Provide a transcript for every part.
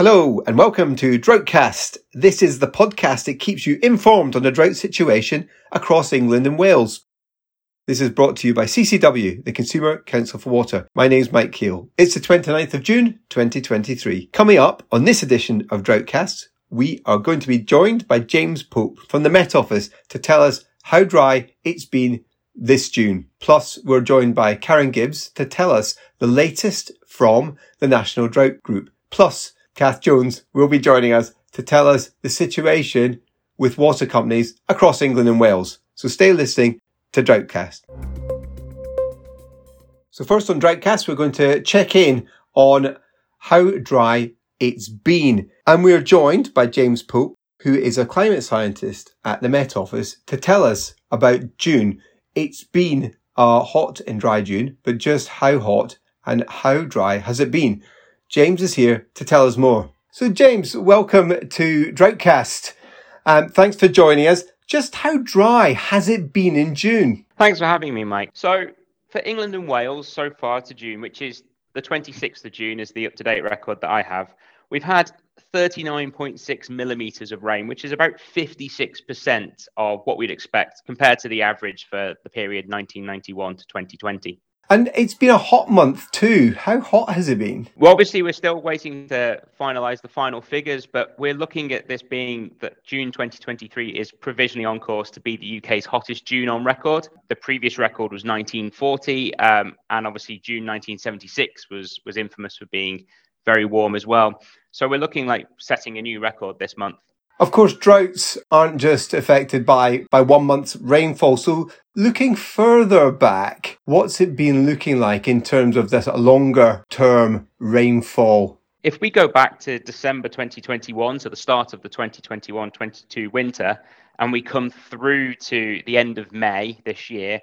Hello and welcome to Droughtcast. This is the podcast that keeps you informed on the drought situation across England and Wales. This is brought to you by CCW, the Consumer Council for Water. My name's Mike Keel. It's the 29th of June, 2023. Coming up on this edition of Droughtcast, we are going to be joined by James Pope from the Met Office to tell us how dry it's been this June. Plus, we're joined by Karen Gibbs to tell us the latest from the National Drought Group. Plus, Cath Jones will be joining us to tell us the situation with water companies across England and Wales. So stay listening to Droughtcast. So first on Droughtcast, we're going to check in on how dry it's been. And we're joined by James Pope, who is a climate scientist at the Met Office to tell us about June. It's been a hot and dry June, but just how hot and how dry has it been? James is here to tell us more. So, James, welcome to Droughtcast. Um, thanks for joining us. Just how dry has it been in June? Thanks for having me, Mike. So, for England and Wales so far to June, which is the 26th of June, is the up to date record that I have, we've had 39.6 millimetres of rain, which is about 56% of what we'd expect compared to the average for the period 1991 to 2020. And it's been a hot month too. How hot has it been? Well, obviously, we're still waiting to finalise the final figures, but we're looking at this being that June 2023 is provisionally on course to be the UK's hottest June on record. The previous record was 1940, um, and obviously June 1976 was was infamous for being very warm as well. So we're looking like setting a new record this month. Of course, droughts aren't just affected by, by one month's rainfall. So looking further back, what's it been looking like in terms of this longer term rainfall? If we go back to December 2021, so the start of the 2021 22 winter, and we come through to the end of May this year,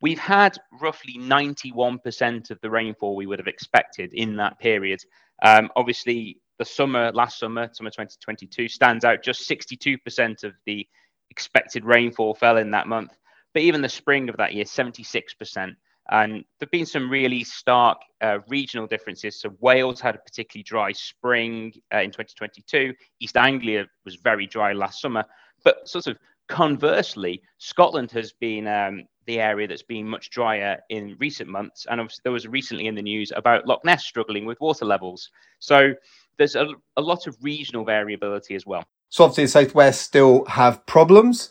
we've had roughly 91% of the rainfall we would have expected in that period. Um, obviously, the summer, last summer, summer 2022, stands out. Just 62% of the expected rainfall fell in that month. But even the spring of that year, 76%. And there have been some really stark uh, regional differences. So Wales had a particularly dry spring uh, in 2022. East Anglia was very dry last summer. But sort of conversely, Scotland has been um, the area that's been much drier in recent months. And obviously, there was recently in the news about Loch Ness struggling with water levels. So there's a, a lot of regional variability as well. So obviously the southwest still have problems.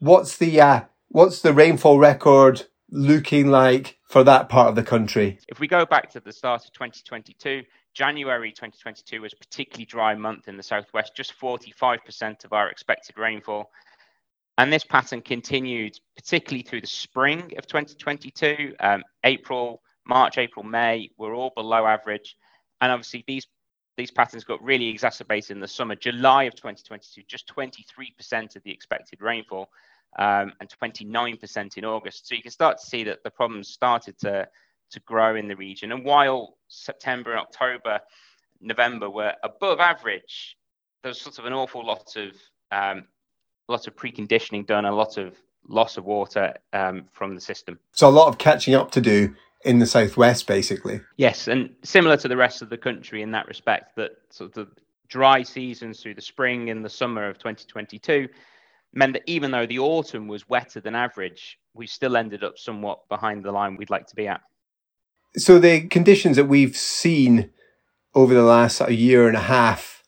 What's the uh, what's the rainfall record looking like for that part of the country? If we go back to the start of 2022, January 2022 was a particularly dry month in the southwest, just 45% of our expected rainfall. And this pattern continued particularly through the spring of 2022. Um, April, March, April, May were all below average. And obviously, these these patterns got really exacerbated in the summer. July of 2022, just 23% of the expected rainfall um, and 29% in August. So you can start to see that the problems started to, to grow in the region. And while September October, November were above average, there was sort of an awful lot of um, lot of preconditioning done, a lot of loss of water um, from the system. So a lot of catching up to do in the southwest, basically. Yes, and similar to the rest of the country in that respect, that sort of the dry seasons through the spring and the summer of 2022 meant that even though the autumn was wetter than average, we still ended up somewhat behind the line we'd like to be at. So the conditions that we've seen over the last year and a half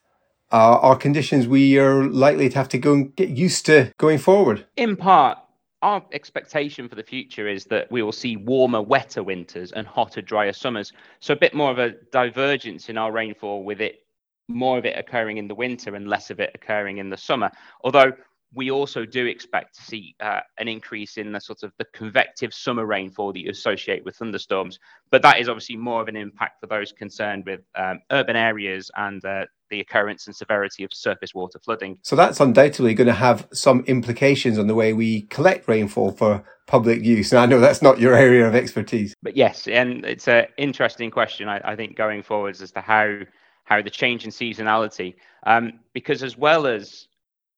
uh, are conditions we are likely to have to go and get used to going forward. In part, our expectation for the future is that we will see warmer, wetter winters and hotter, drier summers. So a bit more of a divergence in our rainfall, with it more of it occurring in the winter and less of it occurring in the summer. Although we also do expect to see uh, an increase in the sort of the convective summer rainfall that you associate with thunderstorms. But that is obviously more of an impact for those concerned with um, urban areas and uh, the occurrence and severity of surface water flooding. So that's undoubtedly going to have some implications on the way we collect rainfall for public use. And I know that's not your area of expertise. But yes, and it's an interesting question, I, I think, going forwards as to how how the change in seasonality, um, because as well as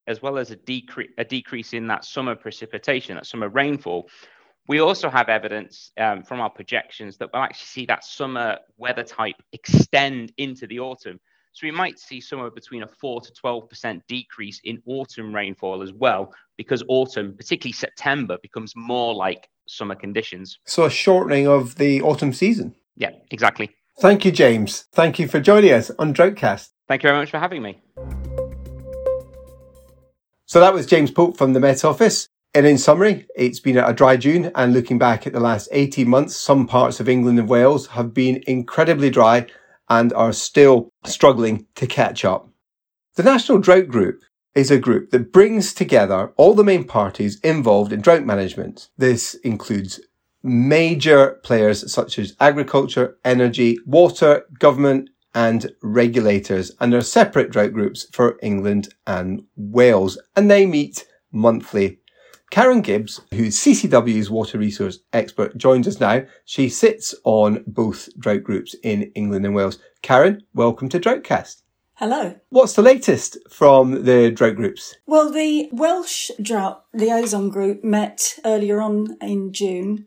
as well as a decrease a decrease in that summer precipitation, that summer rainfall, we also have evidence um, from our projections that we'll actually see that summer weather type extend into the autumn. So we might see somewhere between a 4 to 12% decrease in autumn rainfall as well, because autumn, particularly September, becomes more like summer conditions. So a shortening of the autumn season. Yeah, exactly. Thank you, James. Thank you for joining us on Droughtcast. Thank you very much for having me. So that was James Pope from the Met Office. And in summary, it's been a dry June and looking back at the last 18 months, some parts of England and Wales have been incredibly dry and are still struggling to catch up. The National Drought Group is a group that brings together all the main parties involved in drought management. This includes major players such as agriculture, energy, water, government, and regulators. And there are separate drought groups for England and Wales, and they meet monthly. Karen Gibbs, who's CCW's water resource expert, joins us now. She sits on both drought groups in England and Wales. Karen, welcome to Droughtcast. Hello. What's the latest from the drought groups? Well, the Welsh Drought Liaison Group met earlier on in June,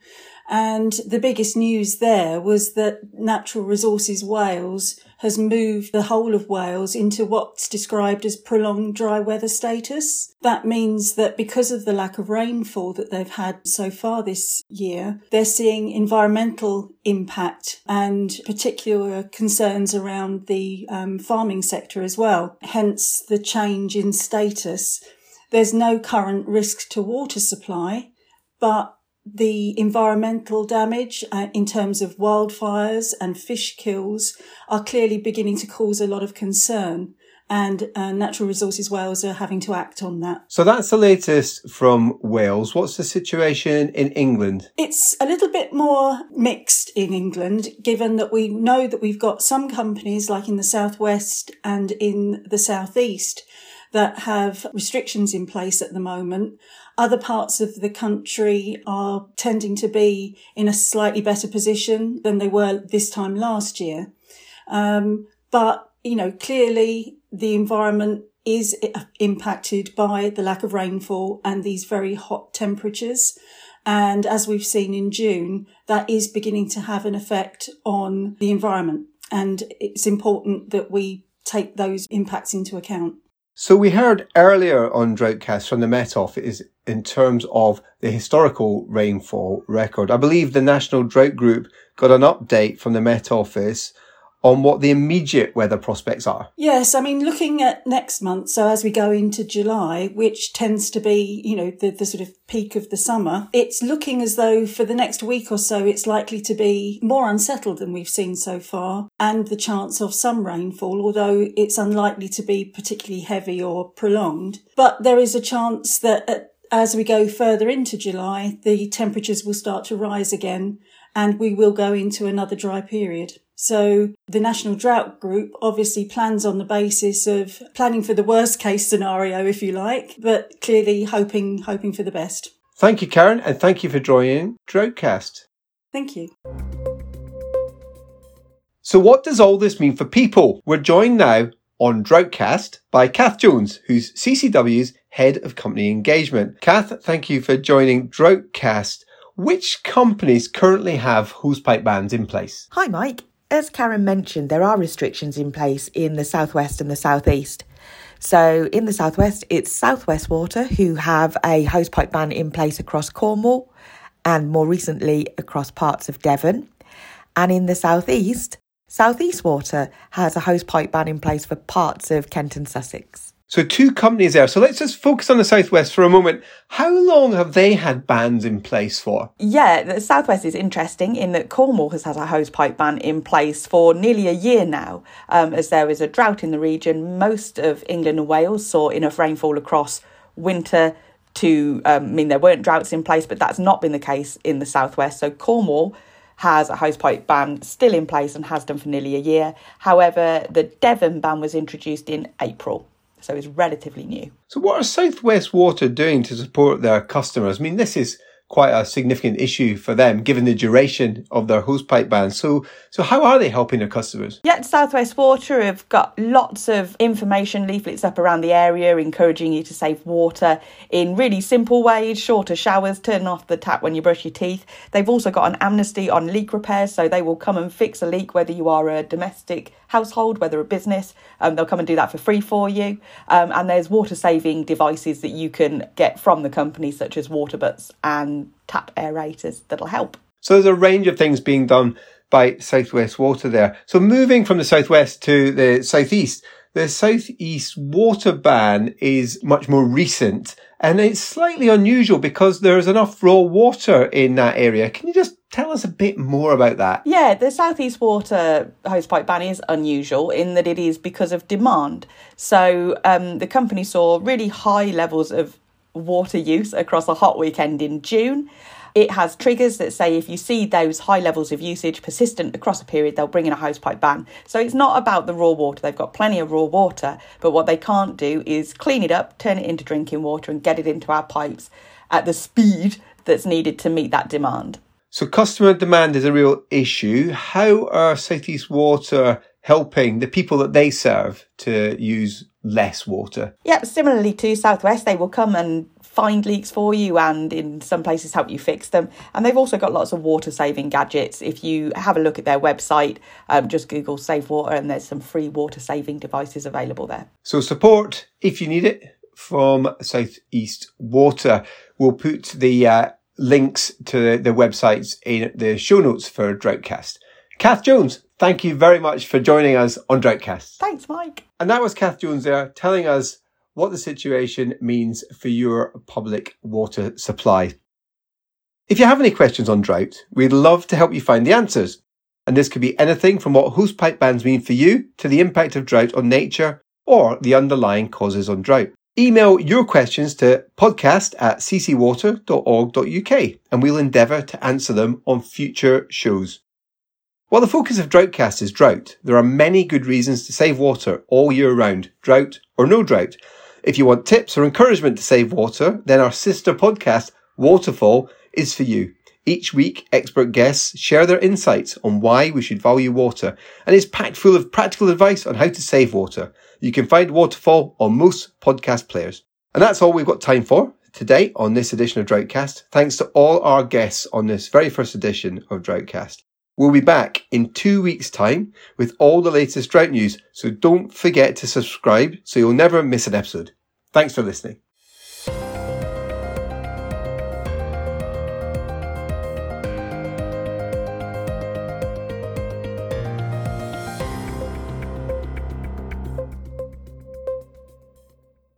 and the biggest news there was that Natural Resources Wales has moved the whole of Wales into what's described as prolonged dry weather status. That means that because of the lack of rainfall that they've had so far this year, they're seeing environmental impact and particular concerns around the um, farming sector as well. Hence the change in status. There's no current risk to water supply, but the environmental damage uh, in terms of wildfires and fish kills are clearly beginning to cause a lot of concern. And uh, Natural Resources Wales are having to act on that. So that's the latest from Wales. What's the situation in England? It's a little bit more mixed in England, given that we know that we've got some companies like in the southwest and in the southeast that have restrictions in place at the moment. Other parts of the country are tending to be in a slightly better position than they were this time last year. Um, but, you know, clearly the environment is impacted by the lack of rainfall and these very hot temperatures. And as we've seen in June, that is beginning to have an effect on the environment. And it's important that we take those impacts into account. So we heard earlier on Droughtcast from the Met Office in terms of the historical rainfall record. I believe the National Drought Group got an update from the Met Office on what the immediate weather prospects are. Yes, I mean, looking at next month, so as we go into July, which tends to be, you know, the, the sort of peak of the summer, it's looking as though for the next week or so, it's likely to be more unsettled than we've seen so far, and the chance of some rainfall, although it's unlikely to be particularly heavy or prolonged. But there is a chance that at, as we go further into July, the temperatures will start to rise again and we will go into another dry period. So the National Drought Group obviously plans on the basis of planning for the worst case scenario, if you like, but clearly hoping, hoping for the best. Thank you, Karen, and thank you for joining Droughtcast. Thank you. So what does all this mean for people? We're joined now on Droughtcast by Cath Jones, who's CCW's Head of Company Engagement. Cath, thank you for joining Droughtcast. Which companies currently have hosepipe bans in place? Hi, Mike. As Karen mentioned, there are restrictions in place in the southwest and the southeast. So, in the southwest, it's Southwest Water who have a hosepipe ban in place across Cornwall and more recently across parts of Devon. And in the southeast, Southeast Water has a hosepipe ban in place for parts of Kent and Sussex. So two companies there. So let's just focus on the Southwest for a moment. How long have they had bans in place for? Yeah, the Southwest is interesting in that Cornwall has had a hosepipe ban in place for nearly a year now, um, as there is a drought in the region. Most of England and Wales saw enough rainfall across winter to um, mean there weren't droughts in place, but that's not been the case in the Southwest. So Cornwall has a hosepipe ban still in place and has done for nearly a year. However, the Devon ban was introduced in April so it's relatively new. So, what are Southwest Water doing to support their customers? I mean, this is quite a significant issue for them given the duration of their hosepipe ban. So, so how are they helping their customers? Yet Southwest Water have got lots of information leaflets up around the area encouraging you to save water in really simple ways, shorter showers, turn off the tap when you brush your teeth. They've also got an amnesty on leak repairs, so they will come and fix a leak whether you are a domestic household, whether a business. Um, they'll come and do that for free for you. Um, and there's water saving devices that you can get from the company, such as water butts and tap aerators that'll help. So there's a range of things being done by Southwest Water there. So moving from the southwest to the southeast, the southeast water ban is much more recent and it's slightly unusual because there's enough raw water in that area. Can you just tell us a bit more about that? Yeah, the southeast water hosepipe ban is unusual in that it is because of demand. So um, the company saw really high levels of water use across a hot weekend in June. It has triggers that say if you see those high levels of usage persistent across a period, they'll bring in a hosepipe ban. So it's not about the raw water. They've got plenty of raw water, but what they can't do is clean it up, turn it into drinking water, and get it into our pipes at the speed that's needed to meet that demand. So customer demand is a real issue. How are Southeast Water helping the people that they serve to use less water? Yeah, similarly to Southwest, they will come and find leaks for you and in some places help you fix them. And they've also got lots of water saving gadgets. If you have a look at their website, um, just Google Save Water and there's some free water saving devices available there. So support if you need it from Southeast Water. We'll put the uh, links to the websites in the show notes for Droughtcast. Cath Jones, thank you very much for joining us on Droughtcast. Thanks, Mike. And that was Cath Jones there telling us what the situation means for your public water supply. If you have any questions on drought, we'd love to help you find the answers. And this could be anything from what hosepipe bans mean for you to the impact of drought on nature or the underlying causes on drought. Email your questions to podcast at ccwater.org.uk and we'll endeavour to answer them on future shows. While the focus of Droughtcast is drought, there are many good reasons to save water all year round, drought or no drought. If you want tips or encouragement to save water, then our sister podcast, Waterfall, is for you. Each week, expert guests share their insights on why we should value water, and it's packed full of practical advice on how to save water. You can find Waterfall on most podcast players. And that's all we've got time for today on this edition of Droughtcast. Thanks to all our guests on this very first edition of Droughtcast. We'll be back in two weeks' time with all the latest drought news, so don't forget to subscribe so you'll never miss an episode. Thanks for listening.